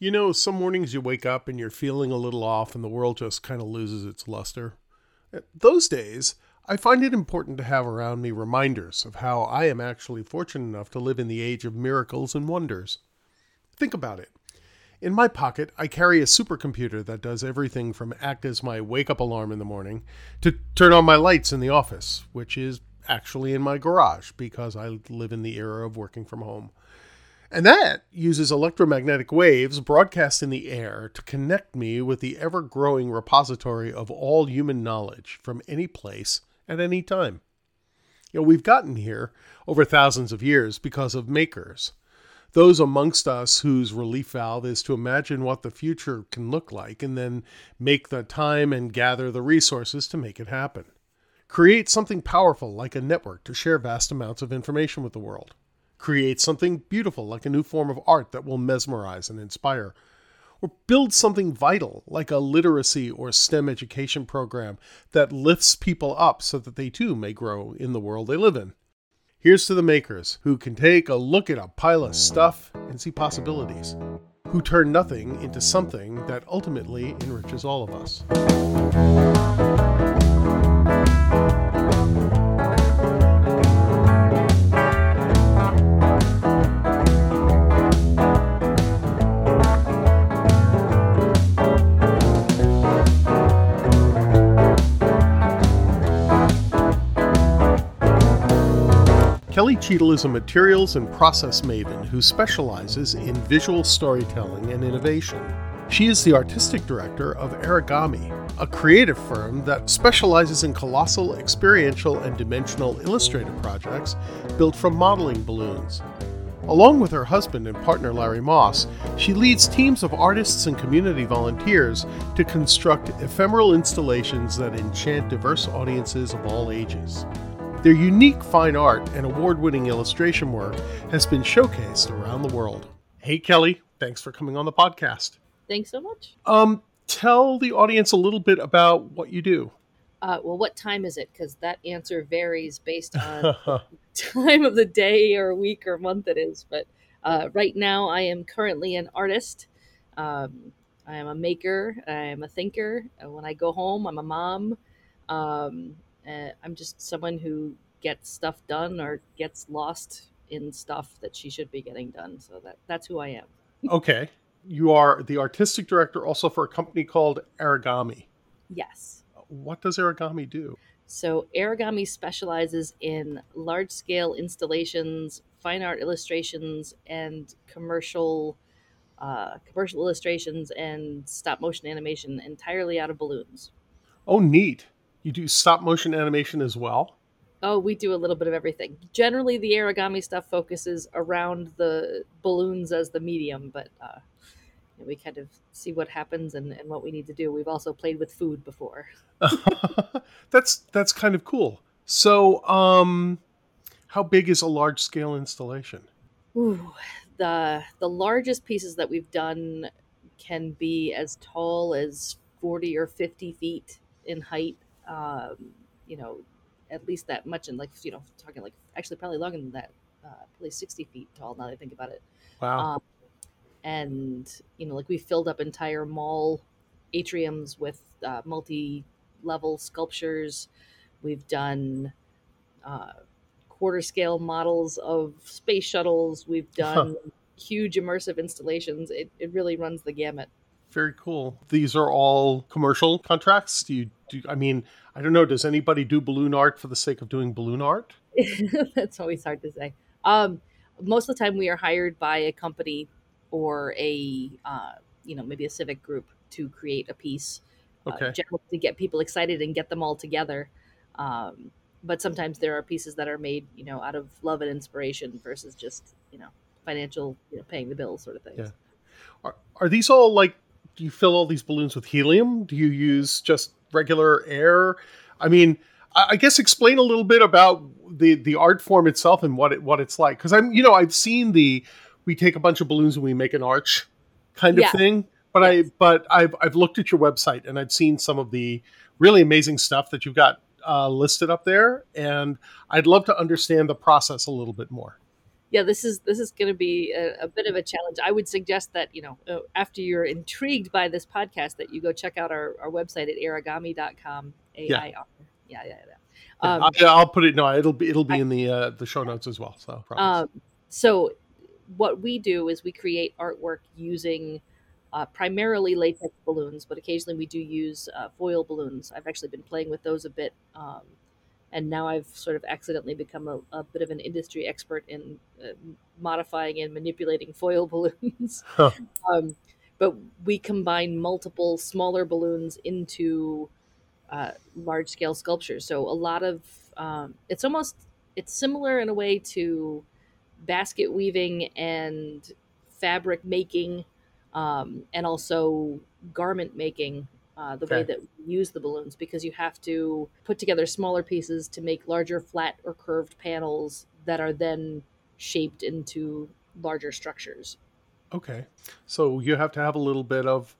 You know, some mornings you wake up and you're feeling a little off and the world just kind of loses its luster. Eh, those days, I find it important to have around me reminders of how I am actually fortunate enough to live in the age of miracles and wonders. Think about it. In my pocket, I carry a supercomputer that does everything from act as my wake up alarm in the morning to turn on my lights in the office, which is actually in my garage because I live in the era of working from home. And that uses electromagnetic waves broadcast in the air to connect me with the ever growing repository of all human knowledge from any place at any time. You know, we've gotten here over thousands of years because of makers. Those amongst us whose relief valve is to imagine what the future can look like and then make the time and gather the resources to make it happen. Create something powerful like a network to share vast amounts of information with the world create something beautiful like a new form of art that will mesmerize and inspire, or build something vital like a literacy or STEM education program that lifts people up so that they too may grow in the world they live in. Here's to the makers who can take a look at a pile of stuff and see possibilities, who turn nothing into something that ultimately enriches all of us. Kelly Cheatle is a materials and process maven who specializes in visual storytelling and innovation. She is the artistic director of Airigami, a creative firm that specializes in colossal, experiential, and dimensional illustrative projects built from modeling balloons. Along with her husband and partner Larry Moss, she leads teams of artists and community volunteers to construct ephemeral installations that enchant diverse audiences of all ages. Their unique fine art and award winning illustration work has been showcased around the world. Hey, Kelly, thanks for coming on the podcast. Thanks so much. Um, tell the audience a little bit about what you do. Uh, well, what time is it? Because that answer varies based on time of the day or week or month it is. But uh, right now, I am currently an artist. Um, I am a maker. I am a thinker. When I go home, I'm a mom. Um, uh, I'm just someone who gets stuff done or gets lost in stuff that she should be getting done. So that that's who I am. okay. You are the artistic director also for a company called Airigami. Yes. What does Airigami do? So Airigami specializes in large scale installations, fine art illustrations, and commercial uh, commercial illustrations and stop motion animation entirely out of balloons. Oh, neat. You do stop motion animation as well? Oh, we do a little bit of everything. Generally, the Airigami stuff focuses around the balloons as the medium, but uh, we kind of see what happens and, and what we need to do. We've also played with food before. that's that's kind of cool. So, um, how big is a large scale installation? Ooh, the the largest pieces that we've done can be as tall as forty or fifty feet in height um, you know, at least that much, and like you know, talking like actually probably longer than that, uh, probably sixty feet tall. Now that I think about it. Wow. Um, and you know, like we filled up entire mall atriums with uh, multi-level sculptures. We've done uh, quarter scale models of space shuttles. We've done huh. huge immersive installations. It, it really runs the gamut. Very cool. These are all commercial contracts. Do you do? I mean, I don't know. Does anybody do balloon art for the sake of doing balloon art? That's always hard to say. Um, most of the time, we are hired by a company or a uh, you know maybe a civic group to create a piece. Uh, okay. Uh, to get people excited and get them all together. Um, but sometimes there are pieces that are made, you know, out of love and inspiration versus just, you know, financial, you know, paying the bills sort of things. Yeah. Are, are these all like do you fill all these balloons with helium? Do you use just regular air? I mean, I guess explain a little bit about the the art form itself and what it what it's like. Because I'm, you know, I've seen the we take a bunch of balloons and we make an arch kind of yeah. thing. But yes. I but I've I've looked at your website and I've seen some of the really amazing stuff that you've got uh, listed up there, and I'd love to understand the process a little bit more. Yeah, this is this is going to be a, a, bit of a challenge. I would suggest that you know uh, after you're intrigued by this podcast, that you go check out our, our website at airigami.com. A I R. Yeah, yeah, yeah. Um, yeah, I'll put it. No, it'll be it'll be I, in the uh, the show notes as well. So, um, so what we do is we create artwork using uh, primarily latex balloons, but occasionally we do use uh, foil balloons. I've actually been playing with those a bit, um, and now I've sort of accidentally become a, a bit of an industry expert in uh, modifying and manipulating foil balloons. Huh. Um, but we combine multiple smaller balloons into uh, large scale sculptures. So a lot of um, it's almost it's similar in a way to basket weaving and fabric making um, and also garment making uh, the okay. way that we use the balloons because you have to put together smaller pieces to make larger flat or curved panels that are then shaped into larger structures. Okay. So you have to have a little bit of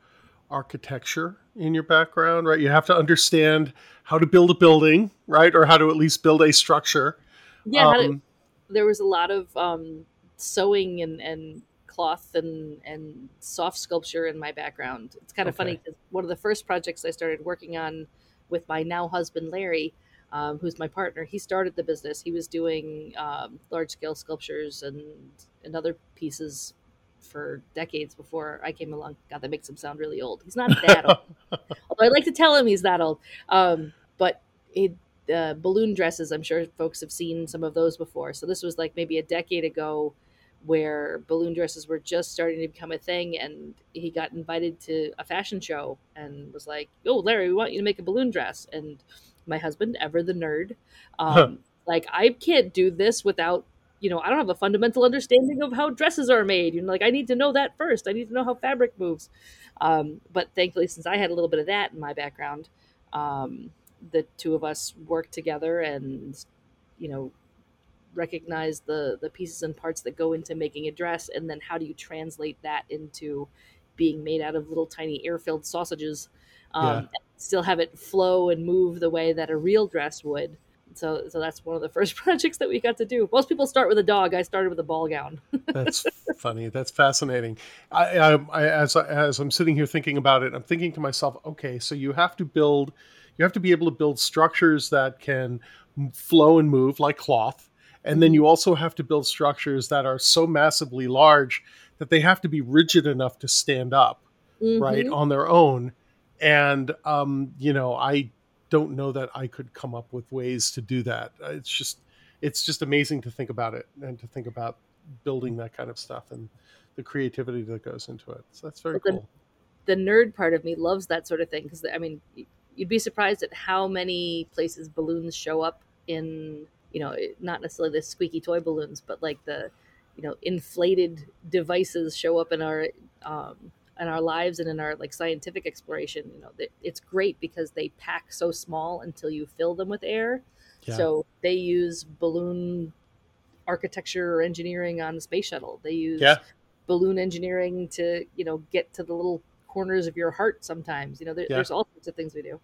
architecture in your background, right? You have to understand how to build a building, right? Or how to at least build a structure. Yeah. Um, to, there was a lot of um, sewing and, and cloth and and soft sculpture in my background. It's kind of okay. funny because one of the first projects I started working on with my now husband Larry, um, who's my partner, he started the business. He was doing um, large scale sculptures and and other pieces for decades before I came along. God, that makes him sound really old. He's not that old. Although I like to tell him he's that old. Um, but it, uh, balloon dresses, I'm sure folks have seen some of those before. So this was like maybe a decade ago where balloon dresses were just starting to become a thing and he got invited to a fashion show and was like oh larry we want you to make a balloon dress. And my husband ever the nerd um, huh. like i can't do this without you know i don't have a fundamental understanding of how dresses are made. You know like i need to know that first. I need to know how fabric moves. Um, but thankfully since i had a little bit of that in my background um, the two of us worked together and you know recognize the the pieces and parts that go into making a dress and then how do you translate that into being made out of little tiny air-filled sausages um, yeah. still have it flow and move the way that a real dress would? So so that's one of the first projects that we got to do. Most people start with a dog. I started with a ball gown. That's funny. That's fascinating. I, I, I, as, as i'm sitting here thinking about it i'm thinking to myself okay so you have to build you have to be able to build structures that can flow and move like cloth and then you also have to build structures that are so massively large that they have to be rigid enough to stand up, mm-hmm. right, on their own. And, um, you know, I don't know that I could come up with ways to do that. It's just, it's just amazing to think about it and to think about building that kind of stuff and the creativity that goes into it. So that's very cool. The nerd part of me loves that sort of thing because, I mean, you'd be surprised at how many places balloons show up in you know, not necessarily the squeaky toy balloons, but like the, you know, inflated devices show up in our um, in our lives and in our like scientific exploration. You know, it's great because they pack so small until you fill them with air. Yeah. So they use balloon architecture or engineering on the space shuttle. They use yeah. balloon engineering to you know get to the little corners of your heart. Sometimes you know there, yeah. there's all sorts of things we do.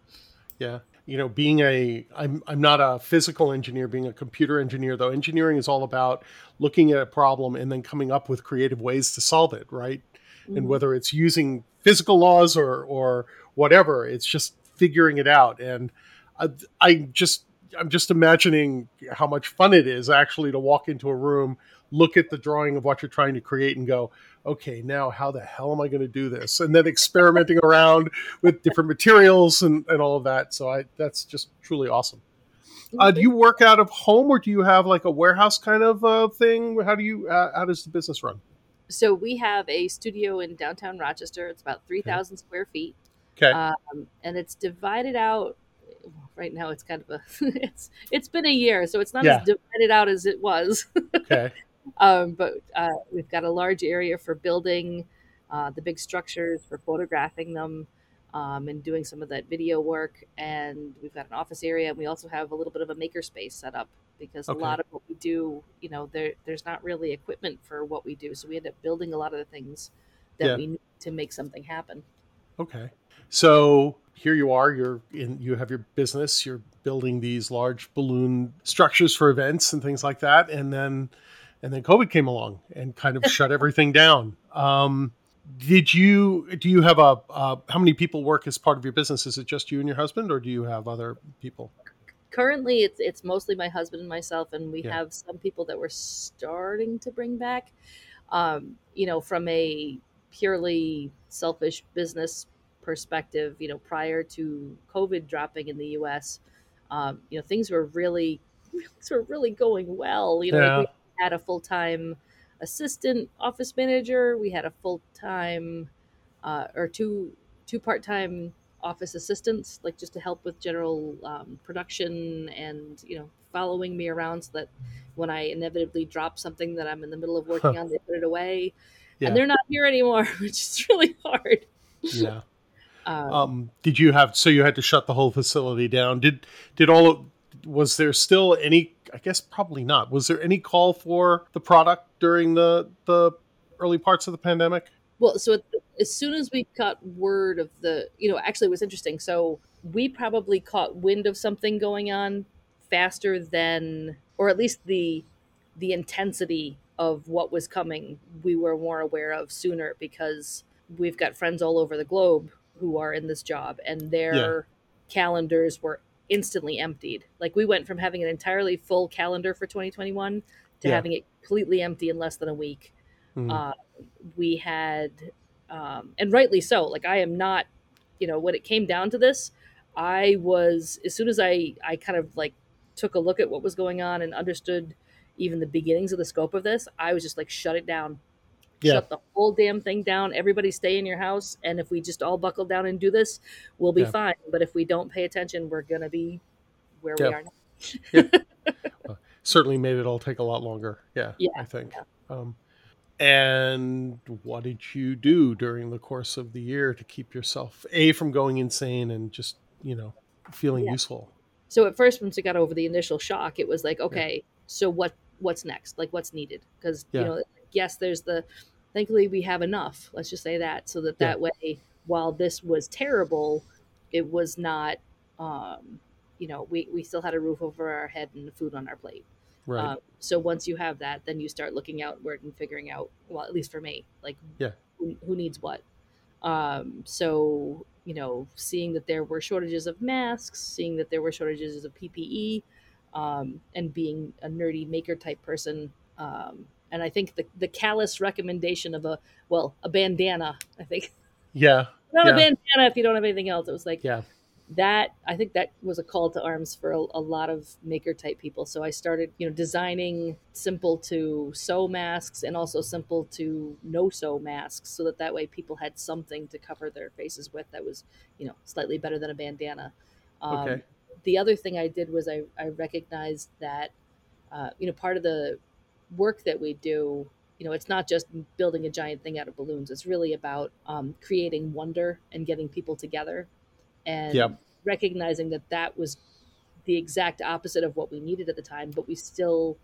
Yeah you know being a I'm I'm not a physical engineer. Being a computer engineer though engineering is all about looking at a problem and then coming up with creative ways to solve it right? Mm-hmm. and whether it's using physical laws or or whatever it's just figuring it out. And I, I just I'm just imagining how much fun it is actually to walk into a room look at the drawing of what you're trying to create and go okay, now how the hell am I going to do this? And then experimenting around with different materials and, and all of that. So I that's just truly awesome. Uh, do you work out of home or do you have like a warehouse kind of uh, thing? How do you uh, how does the business run? So we have a studio in downtown Rochester. It's about three thousand okay. square feet. Okay. Um, and it's divided out. Right now, it's kind of a it's it's been a year, so it's not yeah. as divided out as it was. okay. Um, but uh, we've got a large area for building uh, the big structures, for photographing them, um, and doing some of that video work. And we've got an office area, and we also have a little bit of a makerspace set up because okay. a lot of what we do, you know, there there's not really equipment for what we do, so we end up building a lot of the things that yeah. we need to make something happen. Okay, so here you are. You're in. You have your business. You're building these large balloon structures for events and things like that, and then and then COVID came along and kind of shut everything down. Um, did you do you have a uh, how many people work as part of your business? Is it just you and your husband, or do you have other people? Currently, it's it's mostly my husband and myself, and we Yeah. have some people that we're starting to bring back. Um, you know, from a purely selfish business perspective, you know, prior to COVID dropping in the U.S., um, you know, things were really things were really going well. You know, like we had a full time assistant office manager, we had a full time uh, or two two part time office assistants, like just to help with general um, production and you know following me around so that when I inevitably drop something that I'm in the middle of working on, they put it away. Yeah. And they're not here anymore, which is really hard. Yeah. Um, Um, did you have so you had to shut the whole facility down? Did did all of, was there still any? I guess probably not. Was there any call for the product during the the early parts of the pandemic? Well, so as soon as we got word of the, you know, actually it was interesting. So we probably caught wind of something going on faster than, or at least the the intensity of what was coming. We were more aware of sooner because we've got friends all over the globe who are in this job, and their calendars were instantly emptied. Like we went from having an entirely full calendar for 2021 to Yeah. having it completely empty in less than a week Hmm. uh, we had um, and rightly so like i am not you know when it came down to this i was as soon as i i kind of like took a look at what was going on and understood even the beginnings of the scope of this i was just like shut it down Yeah. shut the whole damn thing down everybody stay in your house and if we just all buckle down and do this we'll be Yeah. fine but if we don't pay attention we're gonna be where we are now Certainly made it all take a lot longer. Yeah, Yeah, I think. Um, and what did you do during the course of the year to keep yourself a from going insane and just you know feeling Yeah. useful? so at first once we got over the initial shock it was like okay so what what's next like what's needed because Yeah. you know yes there's the thankfully we have enough let's just say that so that Yeah. that way while this was terrible it was not um you know we we still had a roof over our head and food on our plate Right. um, so once you have that then you start looking outward and figuring out well at least for me like Yeah. who, who needs what um, so you know seeing that there were shortages of masks seeing that there were shortages of ppe um, and being a nerdy maker type person um, and i think the, the callous recommendation of a well a bandana i think yeah. not Yeah. a bandana if you don't have anything else it was like Yeah. that i think that was a call to arms for a, a lot of maker type people so i started you know designing simple to sew masks and also simple to no sew masks so that that way people had something to cover their faces with that was you know slightly better than a bandana um, Okay. the other thing i did was i, I recognized that uh, you know part of the work that we do you know it's not just building a giant thing out of balloons. It's really about um, creating wonder and getting people together and Yep. recognizing that that was the exact opposite of what we needed at the time but we still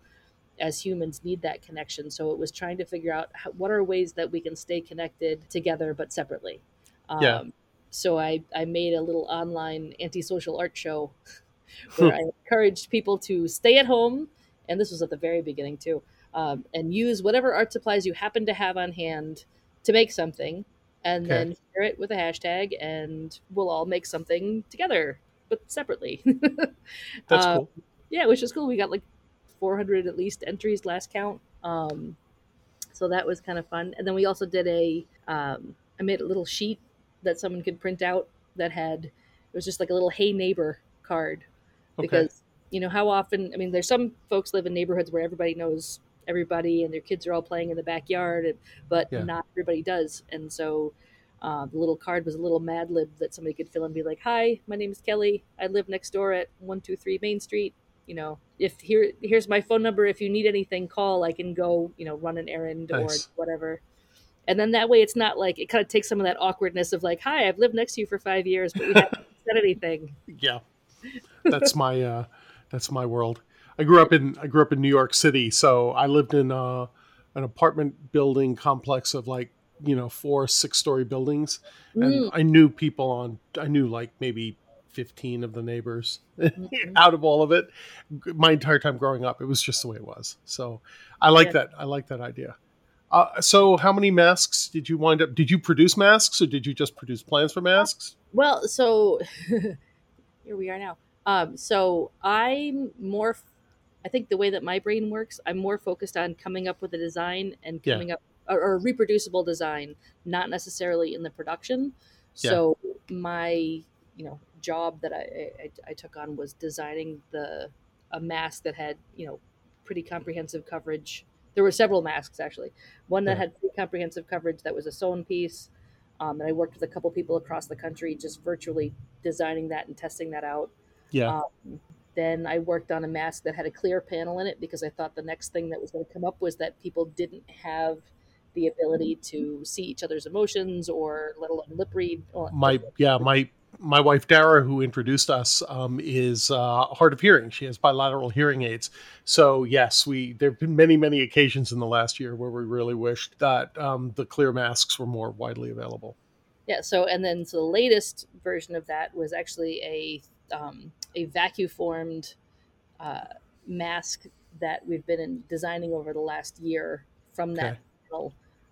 as humans need that connection. So it was trying to figure out how, what are ways that we can stay connected together but separately. Um, Yeah. so I, I made a little online antisocial art show where I encouraged people to stay at home, and this was at the very beginning too, um, and use whatever art supplies you happen to have on hand to make something, and Okay. then share it with a hashtag, and we'll all make something together, but separately. That's Uh, cool. yeah, which was cool. We got like 400 at least entries last count. Um, so that was kind of fun. And then we also did a, um, I made a little sheet that someone could print out that had, it was just like a little Hey Neighbor card. Okay. Because, you know, how often, I mean, there's some folks live in neighborhoods where everybody knows everybody and their kids are all playing in the backyard, but Yeah. not everybody does. And so, uh, the little card was a little Mad Lib that somebody could fill and be like, "Hi, my name is Kelly. I live next door at one two three Main Street. You know, if here here's my phone number. If you need anything, call. I can go. You know, run an errand Nice. or whatever." And then that way, it's not like it kind of takes some of that awkwardness of like, "Hi, I've lived next to you for five years, but we haven't said anything." yeah that's my uh that's my world i grew up in i grew up in new york city so i lived in uh an apartment building complex of like you know four six story buildings. And Mm, i knew people on i knew like maybe 15 of the neighbors mm-hmm. out of all of it. My entire time growing up it was just the way it was. So i like yeah. that i like that idea. Uh, so how many masks did you wind up did you produce masks or did you just produce plans for masks? well so here we are now. Um, so i'm more i think the way that my brain works i'm more focused on coming up with a design and coming yeah. up or, a reproducible design not necessarily in the production yeah. so my you know job that I, I, I took on was designing the a mask that had you know pretty comprehensive coverage. There were several masks actually. One that yeah. had pretty comprehensive coverage that was a sewn piece. Um, and I worked with a couple people across the country just virtually designing that and testing that out. Yeah. Um, then I worked on a mask that had a clear panel in it because I thought the next thing that was going to come up was that people didn't have the ability to see each other's emotions or let alone lip read. My yeah, my my wife Dara, who introduced us, um, is uh, hard of hearing. She has bilateral hearing aids. So yes, we there have been many many occasions in the last year where we really wished that um, the clear masks were more widely available. Yeah. So and then so the latest version of that was actually a um, a vacuum formed uh, mask that we've been in, designing over the last year from that okay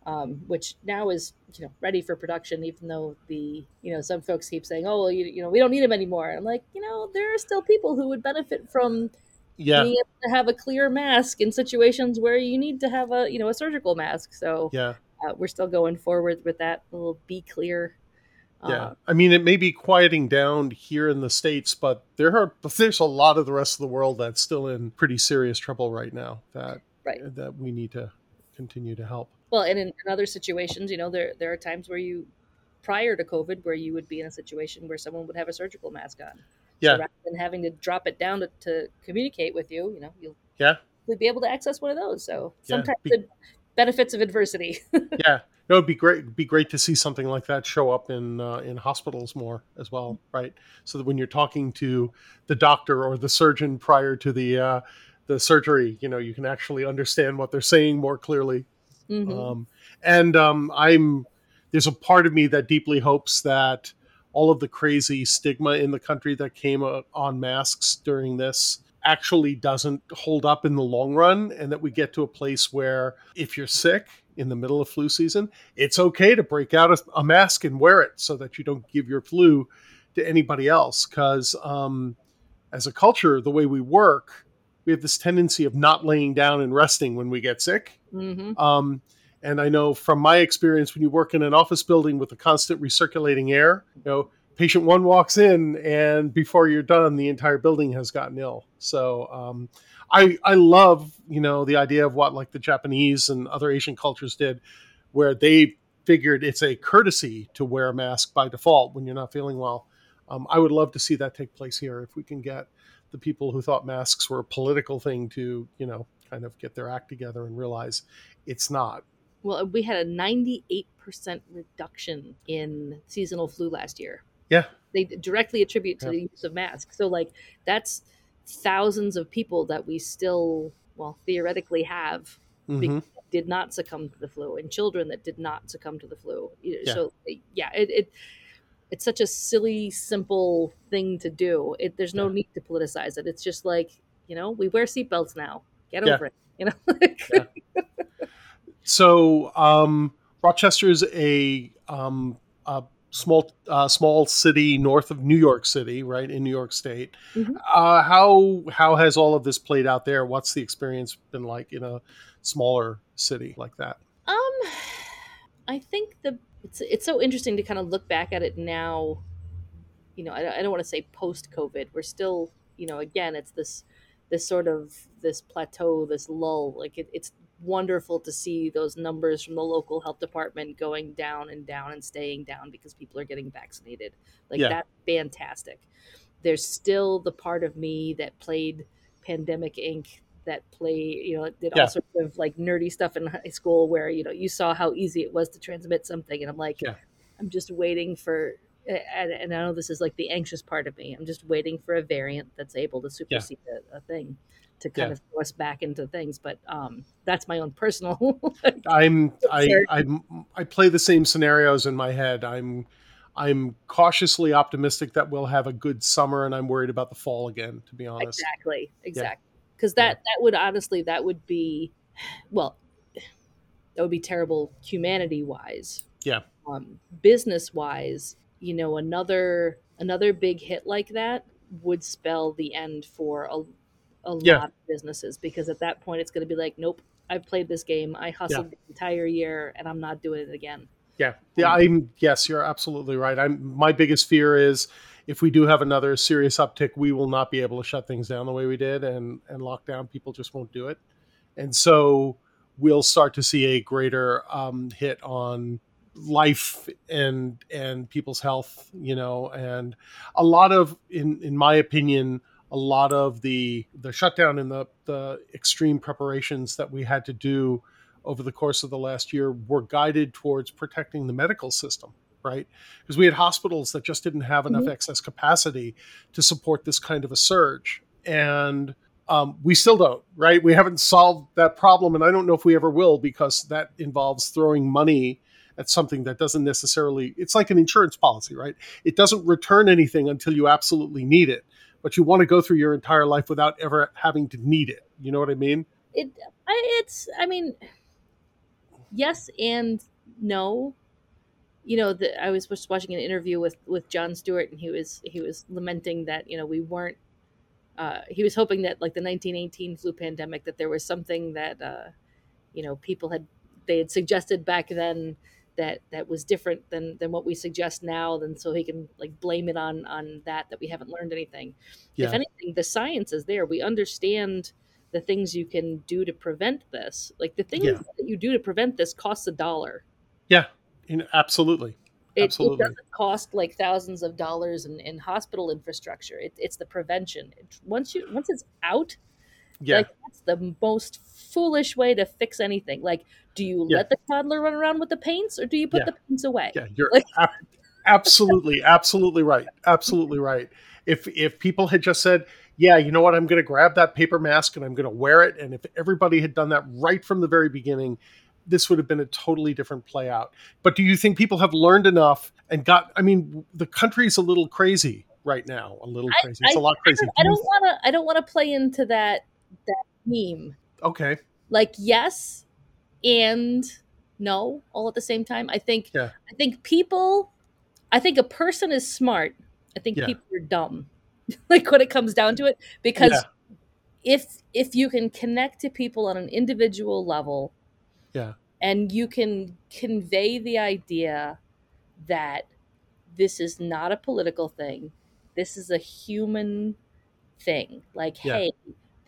um, which now is you know ready for production. Even though the you know some folks keep saying, "Oh, well, you, you know, we don't need them anymore." I'm like, you know, there are still people who would benefit from yeah. being able to have a clear mask in situations where you need to have a you know a surgical mask. So yeah, uh, we're still going forward with that little be clear. Yeah, uh, I mean, it may be quieting down here in the states, but there are there's a lot of the rest of the world that's still in pretty serious trouble right now. That right. that we need to continue to help. Well, and in, in other situations, you know, there there are times where you, prior to COVID, where you would be in a situation where someone would have a surgical mask on. Yeah. So rather than having to drop it down to, to communicate with you, you know, you'll yeah be able to access one of those. So sometimes yeah. the benefits of adversity. yeah. No, it'd be great. It'd be great to see something like that show up in uh, in hospitals more as well, right? So that when you're talking to the doctor or the surgeon prior to the uh, the surgery, you know, you can actually understand what they're saying more clearly. Mm-hmm. Um, and um, I'm there's a part of me that deeply hopes that all of the crazy stigma in the country that came uh, on masks during this actually doesn't hold up in the long run and that we get to a place where if you're sick in the middle of flu season it's okay to break out a, a mask and wear it so that you don't give your flu to anybody else because um, as a culture the way we work we have this tendency of not laying down and resting when we get sick. Mm-hmm. Um, and I know from my experience, when you work in an office building with a constant recirculating air, you know, patient one walks in, and before you're done, the entire building has gotten ill. So um, I I love you know the idea of what like the Japanese and other Asian cultures did, where they figured it's a courtesy to wear a mask by default when you're not feeling well. Um, I would love to see that take place here if we can get the people who thought masks were a political thing to, you know, kind of get their act together and realize it's not. Well, we had a 98% reduction in seasonal flu last year. Yeah. They directly attribute to yeah. the use of masks. So, like, that's thousands of people that we still, well, theoretically have mm-hmm. did not succumb to the flu and children that did not succumb to the flu. Yeah. So, yeah, it, it it's such a silly, simple thing to do. It, there's no yeah. need to politicize it. It's just like, you know, we wear seatbelts now. Get over it. You know. yeah. So um, Rochester is a, um, a small uh, small city north of New York City, right in New York State. Mm-hmm. Uh, how how has all of this played out there? What's the experience been like in a smaller city like that? Um, I think the it's it's so interesting to kind of look back at it now. You know, I, I don't want to say post COVID. We're still, you know, again, it's this this sort of this plateau, this lull. Like it, it's wonderful to see those numbers from the local health department going down and down and staying down because people are getting vaccinated. Like yeah. that's fantastic. There's still the part of me that played Pandemic Inc that play, you know, did yeah. all sorts of like nerdy stuff in high school where, you know, you saw how easy it was to transmit something. And I'm like, yeah. I'm just waiting for, and, and, I know this is like the anxious part of me. I'm just waiting for a variant that's able to supersede a, a, thing to kind of throw us back into things. But um, that's my own personal. I'm, I, I, I play the same scenarios in my head. I'm, I'm cautiously optimistic that we'll have a good summer, and I'm worried about the fall again. To be honest, exactly, exactly. Because yeah. that yeah. that would honestly that would be, well, that would be terrible humanity wise. Yeah. Um, business wise, you know, another another big hit like that would spell the end for a, a yeah. lot of businesses because at that point it's going to be like, nope, I've played this game. I hustled yeah. the entire year and I'm not doing it again. Yeah. Yeah. I'm, yes, you're absolutely right. I'm, my biggest fear is if we do have another serious uptick, we will not be able to shut things down the way we did and, and lock down. People just won't do it. And so we'll start to see a greater um, hit on life and and people's health you know and a lot of in in my opinion a lot of the the shutdown and the the extreme preparations that we had to do over the course of the last year were guided towards protecting the medical system right? Because we had hospitals that just didn't have enough mm-hmm. excess capacity to support this kind of a surge. And um, we still don't right? We haven't solved that problem and i don't know if we ever will because that involves throwing money at something that doesn't necessarily it's like an insurance policy right? It doesn't return anything until you absolutely need it but you want to go through your entire life without ever having to need it. You know what I mean? It it's I mean yes and no. You know, the, I was just watching an interview with with Jon Stewart and he was he was lamenting that, you know, we weren't uh, he was hoping that like the 1918 flu pandemic that there was something that uh, you know people had they had suggested back then that that was different than than what we suggest now then so he can like blame it on on that that we haven't learned anything yeah. if anything the science is there we understand the things you can do to prevent this like the things yeah. that you do to prevent this costs a dollar yeah absolutely it, Absolutely. it doesn't cost like thousands of dollars in, in hospital infrastructure. It, it's the prevention. It, once you once it's out, yeah, like, that's the most foolish way to fix anything. Like, do you yeah. let the toddler run around with the paints, or do you put yeah. the paints away? Yeah, you're like, absolutely, absolutely right. Absolutely right. If if people had just said, "Yeah, you know what? I'm going to grab that paper mask and I'm going to wear it," and if everybody had done that right from the very beginning, this would have been a totally different play out. But do you think people have learned enough and got? I mean, the country's a little crazy right now. A little crazy. It's I, a lot crazy. I don't want to. I don't want to play into that that meme. Okay. Like yes and no all at the same time. I think yeah. I think people I think a person is smart. I think yeah. people are dumb. like when it comes down to it because yeah. if if you can connect to people on an individual level yeah and you can convey the idea that this is not a political thing this is a human thing like yeah. hey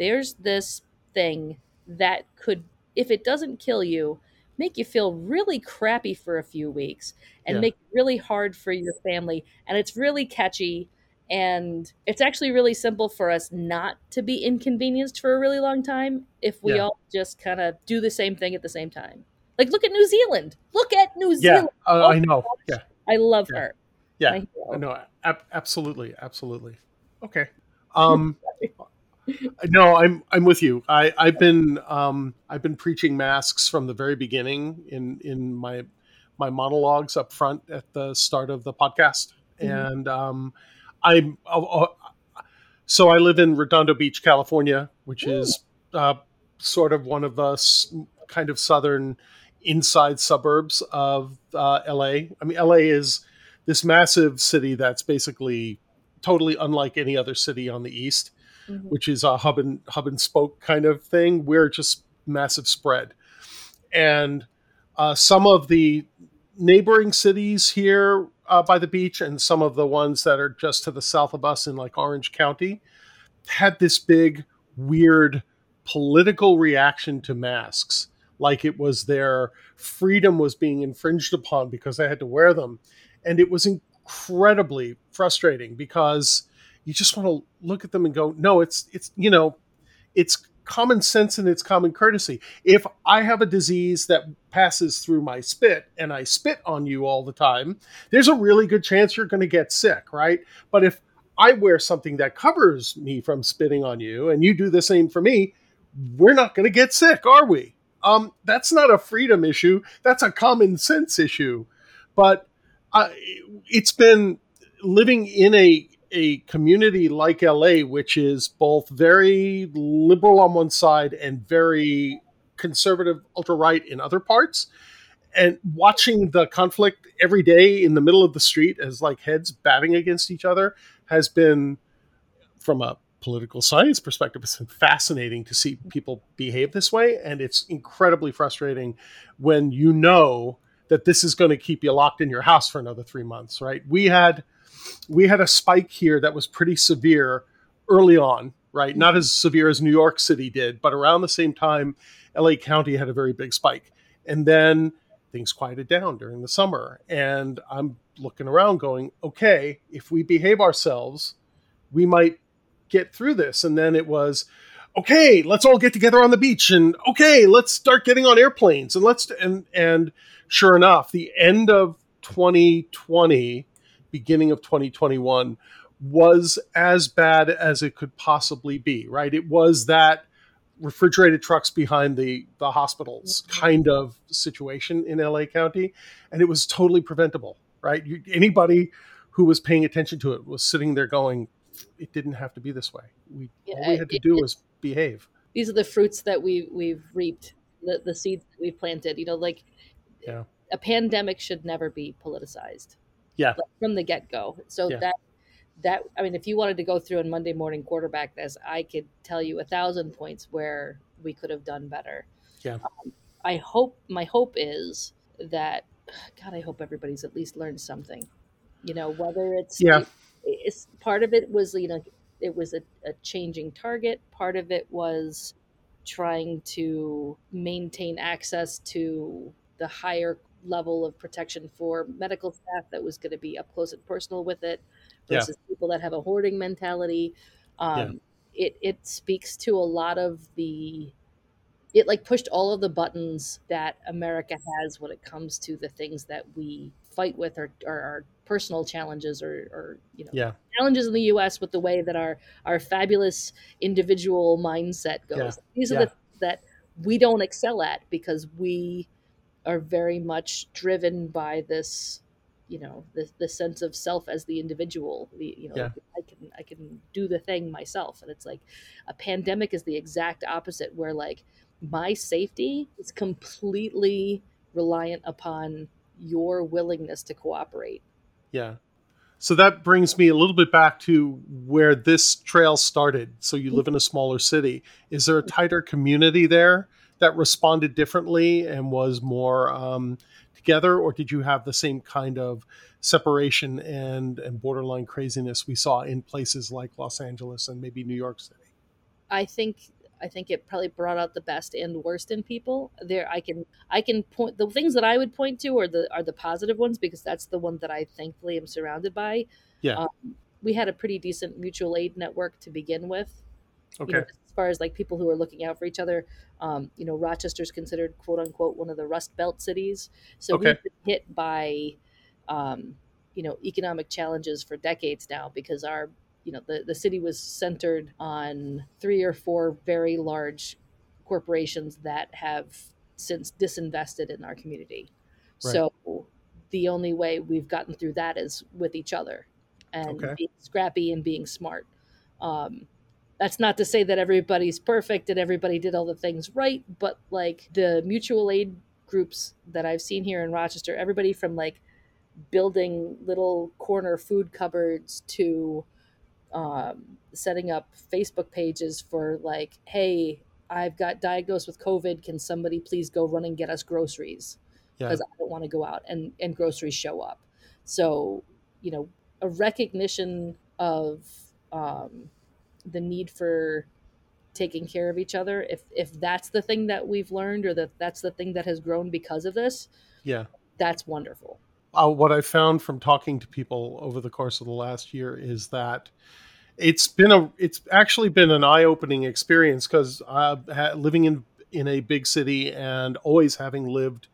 there's this thing that could, if it doesn't kill you, make you feel really crappy for a few weeks and yeah. make it really hard for your family. And it's really catchy. And it's actually really simple for us not to be inconvenienced for a really long time if we yeah. all just kind of do the same thing at the same time. Like, look at New Zealand. Look at New Zealand. Yeah, uh, oh, I know. Yeah. I love her. Yeah. No, ab- absolutely. Absolutely. Okay. Um, no, I'm I'm with you. I I've been um, I've been preaching masks from the very beginning in in my my monologues up front at the start of the podcast, mm-hmm. and um, I'm uh, uh, so I live in Redondo Beach, California, which Ooh. is uh, sort of one of the s- kind of southern inside suburbs of uh, LA. I mean, LA is this massive city that's basically totally unlike any other city on the east mm-hmm. which is a hub and hub and spoke kind of thing. We're just massive spread, and uh, some of the neighboring cities here uh, by the beach, and some of the ones that are just to the south of us in like Orange County, had this big weird political reaction to masks like it was their freedom was being infringed upon because they had to wear them and it was incredibly frustrating because you just want to look at them and go, no, it's it's you know, it's common sense and it's common courtesy. If I have a disease that passes through my spit and I spit on you all the time, there's a really good chance you're going to get sick, right? But if I wear something that covers me from spitting on you and you do the same for me, we're not going to get sick, are we? Um, that's not a freedom issue. That's a common sense issue. But uh, it's been living in a a community like LA, which is both very liberal on one side and very conservative ultra right in other parts. And watching the conflict every day in the middle of the street as like heads batting against each other has been, from a political science perspective, it's been fascinating to see people behave this way. And it's incredibly frustrating when you know that this is going to keep you locked in your house for another three months, right? We had we had a spike here that was pretty severe early on, right? Not as severe as New York City did, but around the same time, LA County had a very big spike. And then things quieted down during the summer. And I'm looking around going, okay, if we behave ourselves, we might get through this. And then it was, okay, let's all get together on the beach and okay, let's start getting on airplanes and let's and and sure enough, the end of 2020 beginning of 2021 was as bad as it could possibly be, right? It was that refrigerated trucks behind the the hospitals mm-hmm. kind of situation in LA County and it was totally preventable, right? You, anybody who was paying attention to it was sitting there going it didn't have to be this way. We yeah, all we had to it, do was behave. These are the fruits that we we've reaped, the the seeds that we've planted, you know, like yeah. a pandemic should never be politicized yeah. from the get go. So yeah. that that I mean, if you wanted to go through and Monday morning quarterback this, I could tell you a thousand points where we could have done better. Yeah. Um, I hope my hope is that God, I hope everybody's at least learned something. You know, whether it's yeah, it's part of it was you know it was a, a changing target. Part of it was trying to maintain access to the higher level of protection for medical staff that was going to be up close and personal with it versus yeah. people that have a hoarding mentality. Um, yeah. It it speaks to a lot of the it like pushed all of the buttons that America has when it comes to the things that we fight with or, or our personal challenges or, or you know yeah. challenges in the U.S. with the way that our our fabulous individual mindset goes. Yeah. These are the that we don't excel at because we are very much driven by this you know the, the sense of self as the individual the you know yeah. i can i can do the thing myself and it's like a pandemic is the exact opposite where like my safety is completely reliant upon your willingness to cooperate. Yeah. So that brings me a little bit back to where this trail started. So you live in a smaller city. Is there a tighter community there that responded differently and was more um, together, or did you have the same kind of separation and and borderline craziness we saw in places like Los Angeles and maybe New York City? I think I think it probably brought out the best and worst in people. There, I can I can point the things that I would point to are the are the positive ones because that's the one that I thankfully am surrounded by. Yeah, um, we had a pretty decent mutual aid network to begin with. Okay. You know, as far as like people who are looking out for each other, um, you know, Rochester's considered quote unquote one of the Rust Belt cities, so okay. we've been hit by, um, you know, economic challenges for decades now because our, you know, the the city was centered on three or four very large corporations that have since disinvested in our community. Right. So the only way we've gotten through that is with each other and okay. being scrappy and being smart. Um, that's not to say that everybody's perfect and everybody did all the things right, but like the mutual aid groups that I've seen here in Rochester, everybody from like building little corner food cupboards to um, setting up Facebook pages for like, hey, I've got diagnosed with COVID. Can somebody please go run and get us groceries? Because yeah. I don't want to go out and, and groceries show up. So, you know, a recognition of um, the need for taking care of each other if if that's the thing that we've learned or that that's the thing that has grown because of this yeah that's wonderful uh, what i found from talking to people over the course of the last year is that it's been a it's actually been an eye-opening experience because uh, living in in a big city and always having lived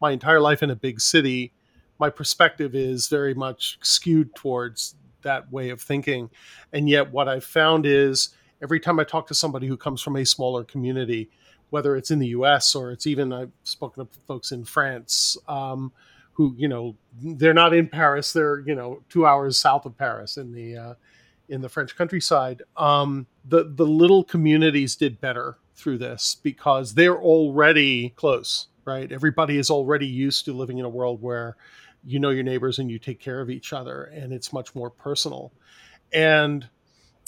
my entire life in a big city my perspective is very much skewed towards that way of thinking. And yet, what I've found is every time I talk to somebody who comes from a smaller community, whether it's in the US or it's even I've spoken to folks in France, um, who you know they're not in Paris; they're you know two hours south of Paris in the uh, in the French countryside. Um, the the little communities did better through this because they're already close, right? Everybody is already used to living in a world where you know your neighbors and you take care of each other, and it's much more personal. And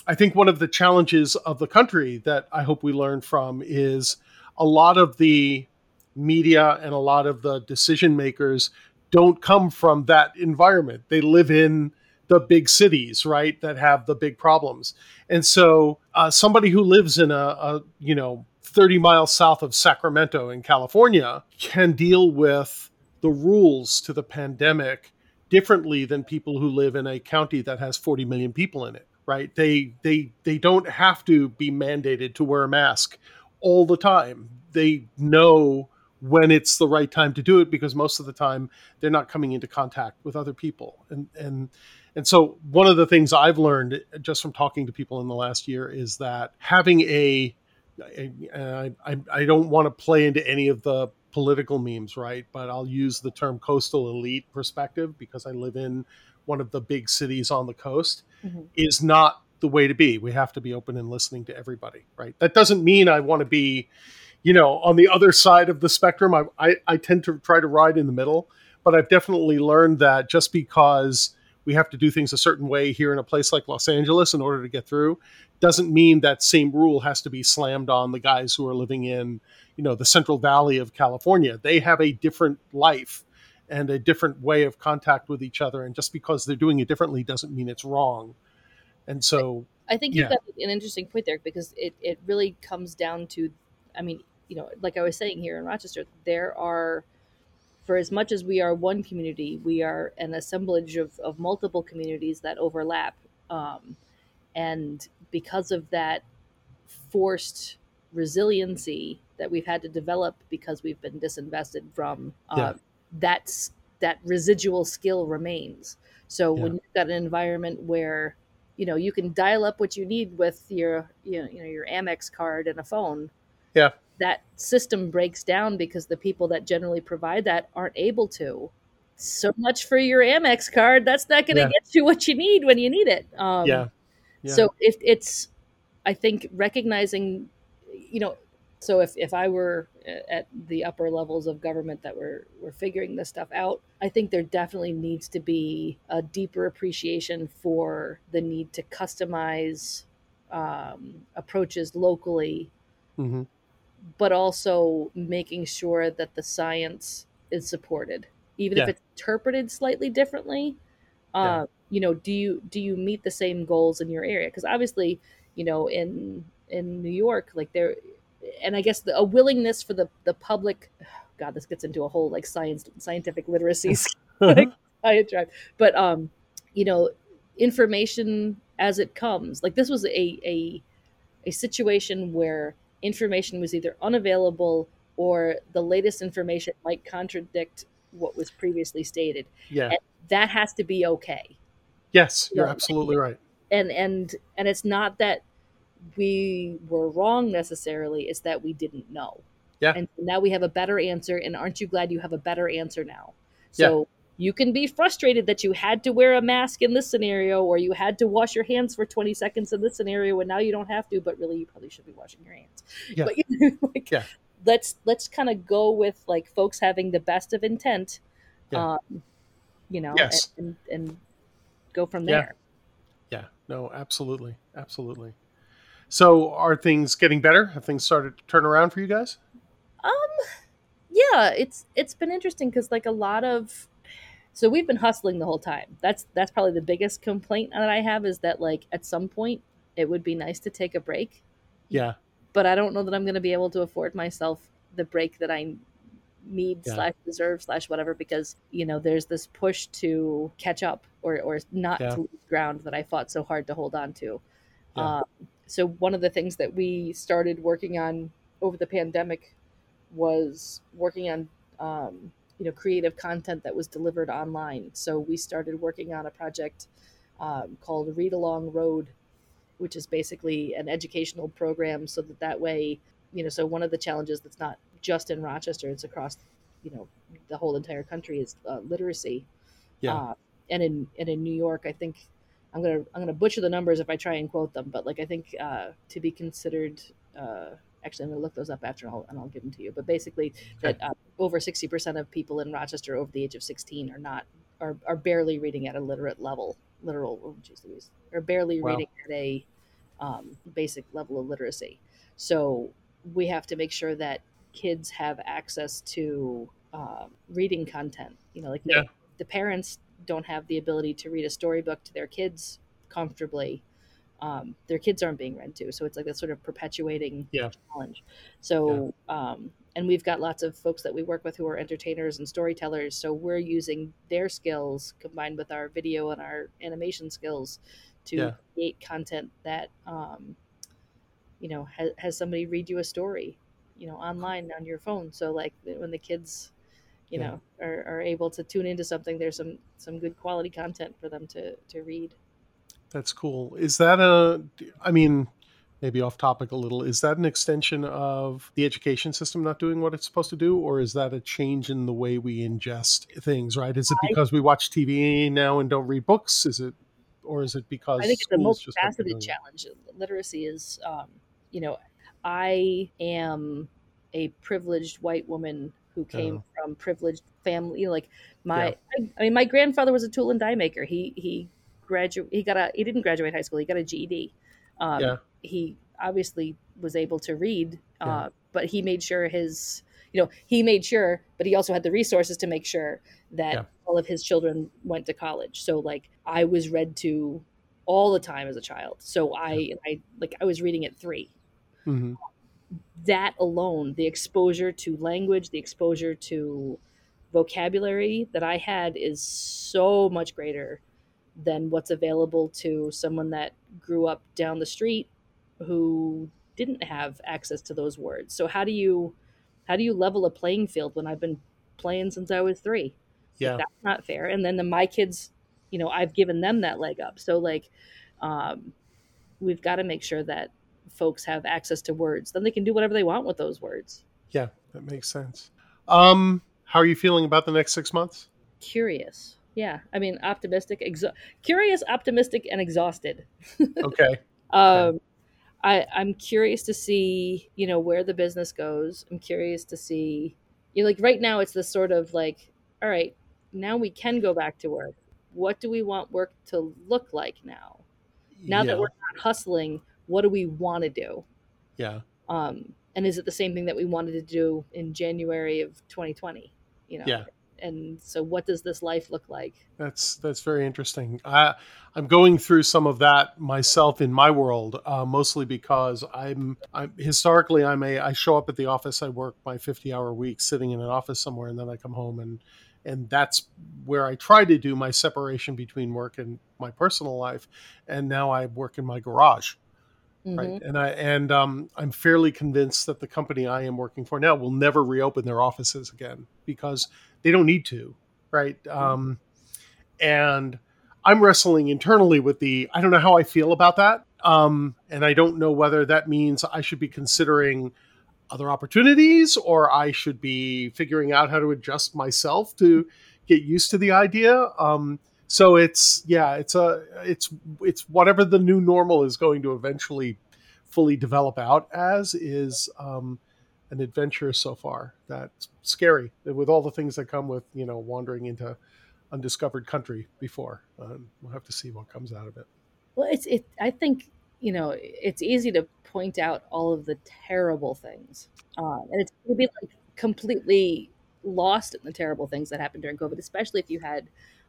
I think one of the challenges of the country that I hope we learn from is a lot of the media and a lot of the decision makers don't come from that environment. They live in the big cities, right, that have the big problems. And so, uh, somebody who lives in a, a, you know, 30 miles south of Sacramento in California can deal with the rules to the pandemic differently than people who live in a county that has 40 million people in it right they they they don't have to be mandated to wear a mask all the time they know when it's the right time to do it because most of the time they're not coming into contact with other people and and and so one of the things I've learned just from talking to people in the last year is that having a I, I, I don't want to play into any of the political memes, right? But I'll use the term coastal elite perspective because I live in one of the big cities on the coast, mm-hmm. is not the way to be. We have to be open and listening to everybody, right? That doesn't mean I want to be, you know, on the other side of the spectrum. I, I, I tend to try to ride in the middle, but I've definitely learned that just because we have to do things a certain way here in a place like Los Angeles in order to get through doesn't mean that same rule has to be slammed on the guys who are living in, you know, the Central Valley of California. They have a different life and a different way of contact with each other. And just because they're doing it differently doesn't mean it's wrong. And so I think you've got an interesting point there because it, it really comes down to, I mean, you know, like I was saying here in Rochester, there are, for as much as we are one community, we are an assemblage of, of multiple communities that overlap. Um, and because of that forced resiliency that we've had to develop because we've been disinvested from uh, yeah that's that residual skill remains. So yeah. when you've got an environment where you know you can dial up what you need with your you know, you know your Amex card and a phone. Yeah. That system breaks down because the people that generally provide that aren't able to. So much for your Amex card. That's not going to yeah. get you what you need when you need it. Um, yeah. yeah. So if it's, I think recognizing, you know, so if, if I were uh, at the upper levels of government that were, were figuring this stuff out, I think there definitely needs to be a deeper appreciation for the need to customize um, approaches locally, mm-hmm. But also making sure that the science is supported, even yeah. if it's interpreted slightly differently. Uh, yeah. You know, do you do you meet the same goals in your area? Because obviously, you know, in in New York, like there and I guess the, a willingness for the the public. God, this gets into a whole like science scientific literacy like, diatribe, but um, you know, information as it comes. Like this was a a a situation where information was either unavailable or the latest information might contradict what was previously stated. Yeah, and that has to be okay. Yes, you're absolutely right. And and and it's not that we were wrong necessarily it's that we didn't know. Yeah. And now we have a better answer. And aren't you glad you have a better answer now? So yeah. You can be frustrated that you had to wear a mask in this scenario or you had to wash your hands for 20 seconds in this scenario and now you don't have to, but really you probably should be washing your hands. Yeah. But you know, like, yeah. let's let's kind of go with like folks having the best of intent. Yeah. Um, you know, yes. and, and, and go from there. Yeah. yeah. No, absolutely. Absolutely. So, are things getting better? Have things started to turn around for you guys? Um, yeah, it's it's been interesting because like a lot of, so we've been hustling the whole time. That's that's probably the biggest complaint that I have is that like at some point it would be nice to take a break. Yeah. But I don't know that I'm going to be able to afford myself the break that I need yeah. slash deserve slash whatever because you know there's this push to catch up or or not yeah. to lose ground that I fought so hard to hold on to. Yeah. Um, so one of the things that we started working on over the pandemic was working on um, you know creative content that was delivered online so we started working on a project um, called read along road which is basically an educational program so that that way you know so one of the challenges that's not just in rochester it's across you know the whole entire country is uh, literacy. Yeah. Uh, and in and in New York, I think I'm gonna I'm gonna butcher the numbers if I try and quote them, but like I think uh, to be considered. Uh, actually, I'm gonna look those up after and I'll, and I'll give them to you. But basically, Okay. that uh, over 60% of people in Rochester over the age of 16 are not are, are barely reading at a literate level, literal, oh, geez Louise, are barely Wow. reading at a um, basic level of literacy. So we have to make sure that kids have access to um, reading content. You know, like Yeah. the parents don't have the ability to read a storybook to their kids comfortably. Um, their kids aren't being read to, so it's like that sort of perpetuating Yeah. challenge. So, um, and we've got lots of folks that we work with who are entertainers and storytellers. So we're using their skills combined with our video and our animation skills to Yeah. create content that, um, you know, has, has somebody read you a story, you know, online on your phone. So like when the kids, you Yeah. know, are, are able to tune into something, there's some some good quality content for them to to read. That's cool. Is that a? I mean, maybe off topic a little. Is that an extension of the education system not doing what it's supposed to do, or is that a change in the way we ingest things? Right? Is it because we watch TV now and don't read books? Is it, or is it because I think it's a just multifaceted challenge. Literacy is, um, you know, I am a privileged white woman who came from privileged family. You know, like my, I, I mean, my grandfather was a tool and die maker. He he graduate. He got a. He didn't graduate high school. He got a GED. Um, Yeah. He obviously was able to read, Yeah. uh, but he made sure his. You know, he made sure, but he also had the resources to make sure that Yeah. all of his children went to college. So, like, I was read to all the time as a child. So I, I like I was reading at three. hmm That alone, the exposure to language, the exposure to vocabulary that I had is so much greater than what's available to someone that grew up down the street who didn't have access to those words. So how do you how do you level a playing field when I've been playing since I was 3? Like, Yeah. that's not fair. And then the, my kids, you know, I've given them that leg up. So like, um, we've got to make sure that folks have access to words. Then they can do whatever they want with those words. Yeah, that makes sense. Um, how are you feeling about the next six months? Curious. Yeah. I mean, optimistic, exo- curious, optimistic, and exhausted. Okay. Um, I, I'm curious to see, you know, where the business goes. I'm curious to see, you know, like right now it's this sort of like, all right, now we can go back to work. What do we want work to look like now? Now yeah. that we're not hustling, what do we want to do? yeah. Um, and is it the same thing that we wanted to do in January of 2020? You know, Yeah. And so, what does this life look like? That's that's very interesting. I, I'm going through some of that myself in my world, uh, mostly because I'm, I'm historically I'm a I show up at the office, I work my 50 hour week sitting in an office somewhere, and then I come home and and that's where I try to do my separation between work and my personal life. And now I work in my garage, right? Mhm. And I and um, I'm fairly convinced that the company I am working for now will never reopen their offices again because they don't need to, right? Um, and I'm wrestling internally with the I don't know how I feel about that, um, and I don't know whether that means I should be considering other opportunities or I should be figuring out how to adjust myself to get used to the idea. Um, so it's yeah, it's a it's it's whatever the new normal is going to eventually fully develop out as is um, an adventure so far. That's scary with all the things that come with you know wandering into undiscovered country before. Um, we'll have to see what comes out of it. Well, it's it. I think you know it's easy to point out all of the terrible things, uh, and it's going to be like completely lost in the terrible things that happened during COVID, especially if you had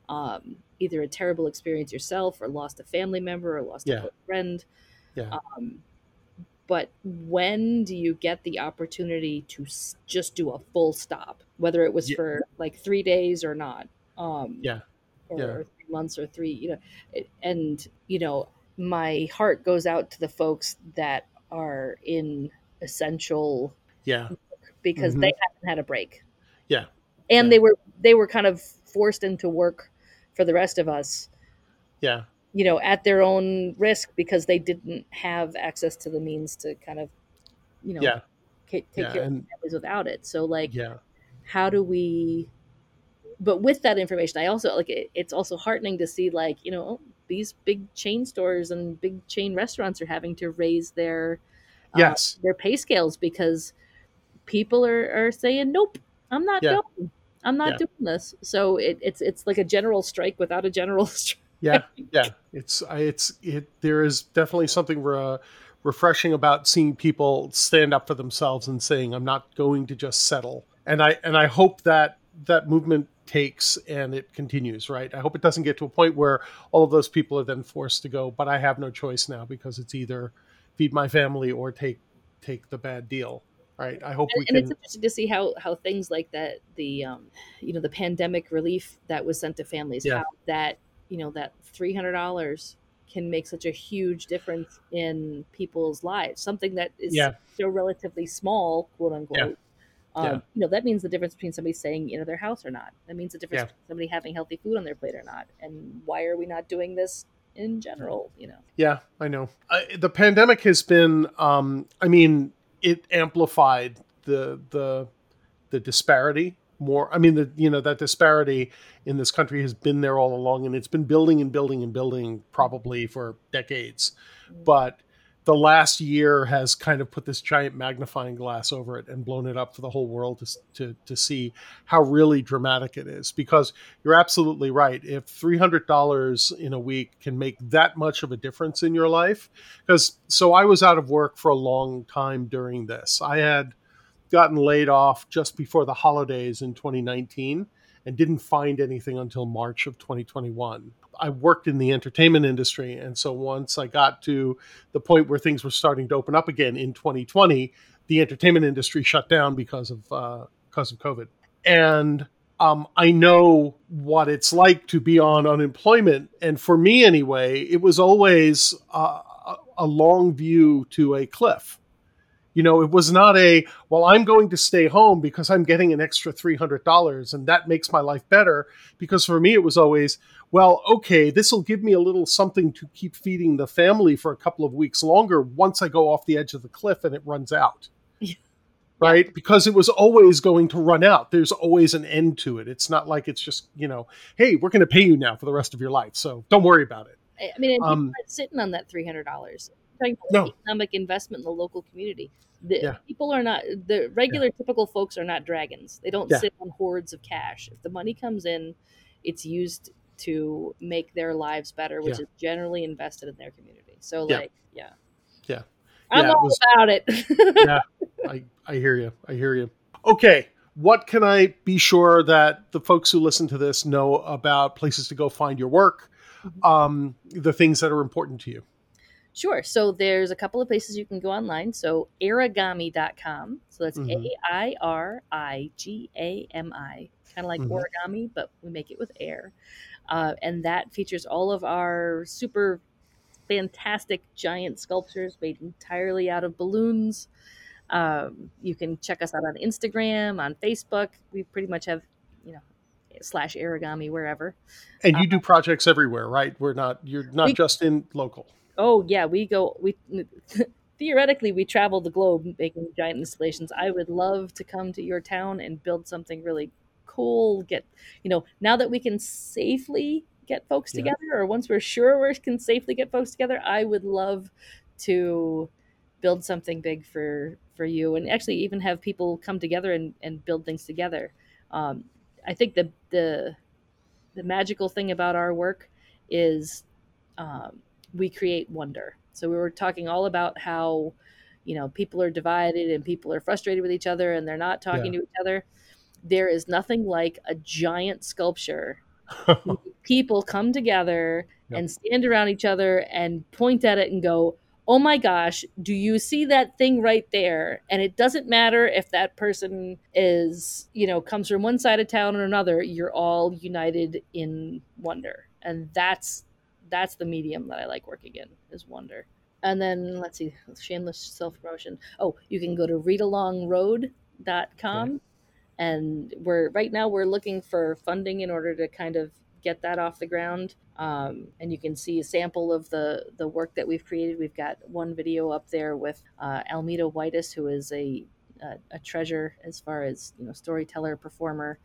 um, either a terrible experience yourself, or lost a family member, or lost Yeah. a friend. Yeah. Um, but when do you get the opportunity to just do a full stop, whether it was Yeah. for like three days or not? Um, Yeah. Or, Yeah. three months or three, you know, and you know, my heart goes out to the folks that are in essential Yeah, because Mhm. they haven't had a break. Yeah. and Yeah. they were they were kind of forced into work for the rest of us yeah, you know, at their own risk because they didn't have access to the means to kind of, you know, yeah, ca- take yeah, care of families without it. So, like, yeah, how do we but with that information i also like it, it's also heartening to see like you know these big chain stores and big chain restaurants are having to raise their uh, yes their pay scales because people are, are saying nope i'm not Yeah. going i'm not Yeah. doing this so it, it's it's like a general strike without a general strike yeah yeah. It's it's it there is definitely something re- refreshing about seeing people stand up for themselves and saying i'm not going to just settle. And i and i hope that that movement takes and it continues right? I hope it doesn't get to a point where all of those people are then forced to go but i have no choice now because it's either feed my family or take take the bad deal right? I hope we and, and it's can interesting to see how how things like that the um you know the pandemic relief that was sent to families Yeah. how that you know that $300 can make such a huge difference in people's lives something that is Yeah. so relatively small quote unquote Yeah. Um, Yeah. you know that means the difference between somebody saying you know their house or not that means the difference between somebody having healthy food on their plate or not and why are we not doing this in general you know Yeah, I know. Uh, the pandemic has been. Um, I mean, it amplified the the the disparity more. I mean, the you know that disparity in this country has been there all along, and it's been building and building and building probably for decades. But the last year has kind of put this giant magnifying glass over it and blown it up for the whole world to, to, to see how really dramatic it is. Because you're absolutely right. If $300 in a week can make that much of a difference in your life, because so I was out of work for a long time during this. I had gotten laid off just before the holidays in 2019 and didn't find anything until March of 2021. I worked in the entertainment industry. And so once I got to the point where things were starting to open up again in 2020, the entertainment industry shut down because of uh, because of COVID. And um, I know what it's like to be on unemployment. And for me, anyway, it was always uh, a- a long view to a cliff. You know, it was not a, well, I'm going to stay home because I'm getting an extra $300 and that makes my life better. Because for me, it was always, well, okay, this will give me a little something to keep feeding the family for a couple of weeks longer once I go off the edge of the cliff and it runs out. Yeah. Right? Because it was always going to run out. There's always an end to it. It's not like it's just, you know, hey, we're going to pay you now for the rest of your life. So don't worry about it. I mean, and people Um, sitting on that three hundred dollars. Talking about No. economic investment in the local community. The Yeah. people are not the regular, typical folks are not dragons. They don't Yeah. sit on hordes of cash. If the money comes in, it's used to make their lives better, which Yeah. is generally invested in their community. So, Yeah. like, yeah, Yeah. I'm Yeah, all was- about it. yeah, I, I hear you. I hear you. Okay. What can I be sure that the folks who listen to this know about places to go find your work, um, the things that are important to you? Sure. So there's a couple of places you can go online. So airigami.com. So that's Mhm. A I R I G A M I. Kind of like Mhm. origami, but we make it with air. Uh, and that features all of our super fantastic giant sculptures made entirely out of balloons. Um, you can check us out on Instagram, on Facebook. We pretty much have, you know, slash airigami wherever. And you do projects everywhere, right? We're not, you're not We- just in local. Oh yeah, we go. We theoretically we travel the globe making giant installations. I would love to come to your town and build something really cool. Get you know now that we can safely get folks Yeah. together, or once we're sure we can safely get folks together, I would love to build something big for for you, and actually even have people come together and, and build things together. Um, I think the the the magical thing about our work is um, we create wonder. So we were talking all about how, you know, people are divided and people are frustrated with each other and they're not talking to each other. There is nothing like a giant sculpture. people come together Yep. and stand around each other and point at it and go, "Oh my gosh, do you see that thing right there?" And it doesn't matter if that person is, you know, comes from one side of town or another, you're all united in wonder. And that's that's the medium that I like working in is wonder. And then let's see, shameless self promotion. Oh, you can go to readalongroad.com and we're right now we're looking for funding in order to kind of get that off the ground. Um, and you can see a sample of the the work that we've created. We've got one video up there with uh, Almeda Whitus, who is a a, a treasure as far as you know storyteller performer.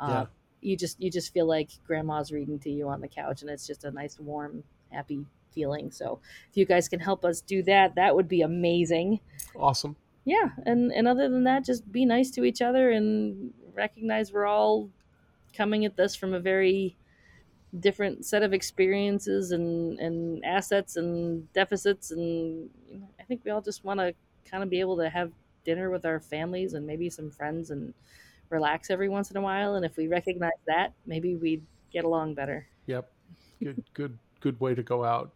Uh, Yeah. You just you just feel like grandma's reading to you on the couch, and it's just a nice, warm, happy feeling. So if you guys can help us do that, that would be amazing. Awesome. Yeah, and and other than that, just be nice to each other and recognize we're all coming at this from a very different set of experiences and and assets and deficits and you know, I think we all just want to kind of be able to have dinner with our families and maybe some friends and relax every once in a while and if we recognize that maybe we'd get along better Yep. Good, good, good way to go out.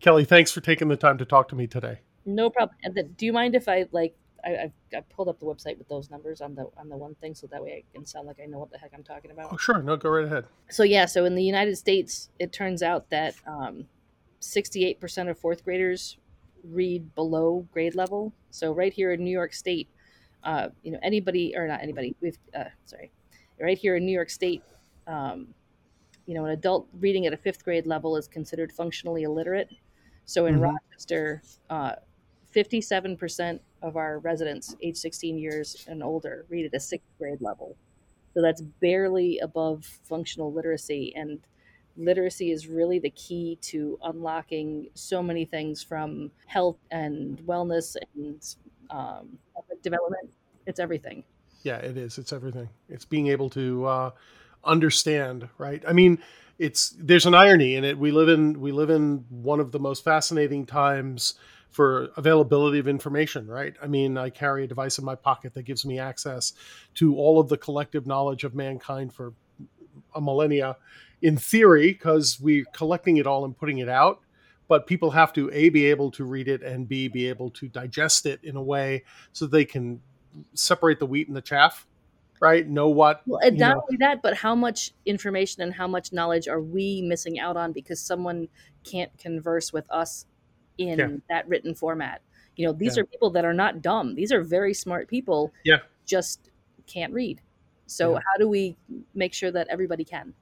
Kelly, thanks for taking the time to talk to me today. no problem and then, do you mind if i like I, I've, I pulled up the website with those numbers on the on the one thing so that way i can sound like i know what the heck i'm talking about Oh, sure. No, go right ahead. so yeah so in the united states it turns out that um, 68% of fourth graders read below grade level so right here in new york state uh, you know anybody or not anybody we've uh, sorry right here in new york state um, you know an adult reading at a fifth grade level is considered functionally illiterate so in Mhm. rochester uh, 57% of our residents age 16 years and older read at a sixth grade level so that's barely above functional literacy. And literacy is really the key to unlocking so many things from health and wellness and um, development. It's everything. Yeah, it is. It's everything. It's being able to uh, understand, right? I mean, it's there's an irony in it. We live in we live in one of the most fascinating times for availability of information, right? I mean, I carry a device in my pocket that gives me access to all of the collective knowledge of mankind for a millennia in theory because we're collecting it all and putting it out but people have to a be able to read it and b be able to digest it in a way so they can separate the wheat and the chaff right know what Well, and not know, only that, but how much information and how much knowledge are we missing out on because someone can't converse with us in Yeah. that written format? You know, these Yeah. are people that are not dumb. These are very smart people. Yeah. Just can't read. So Yeah. how do we make sure that everybody can?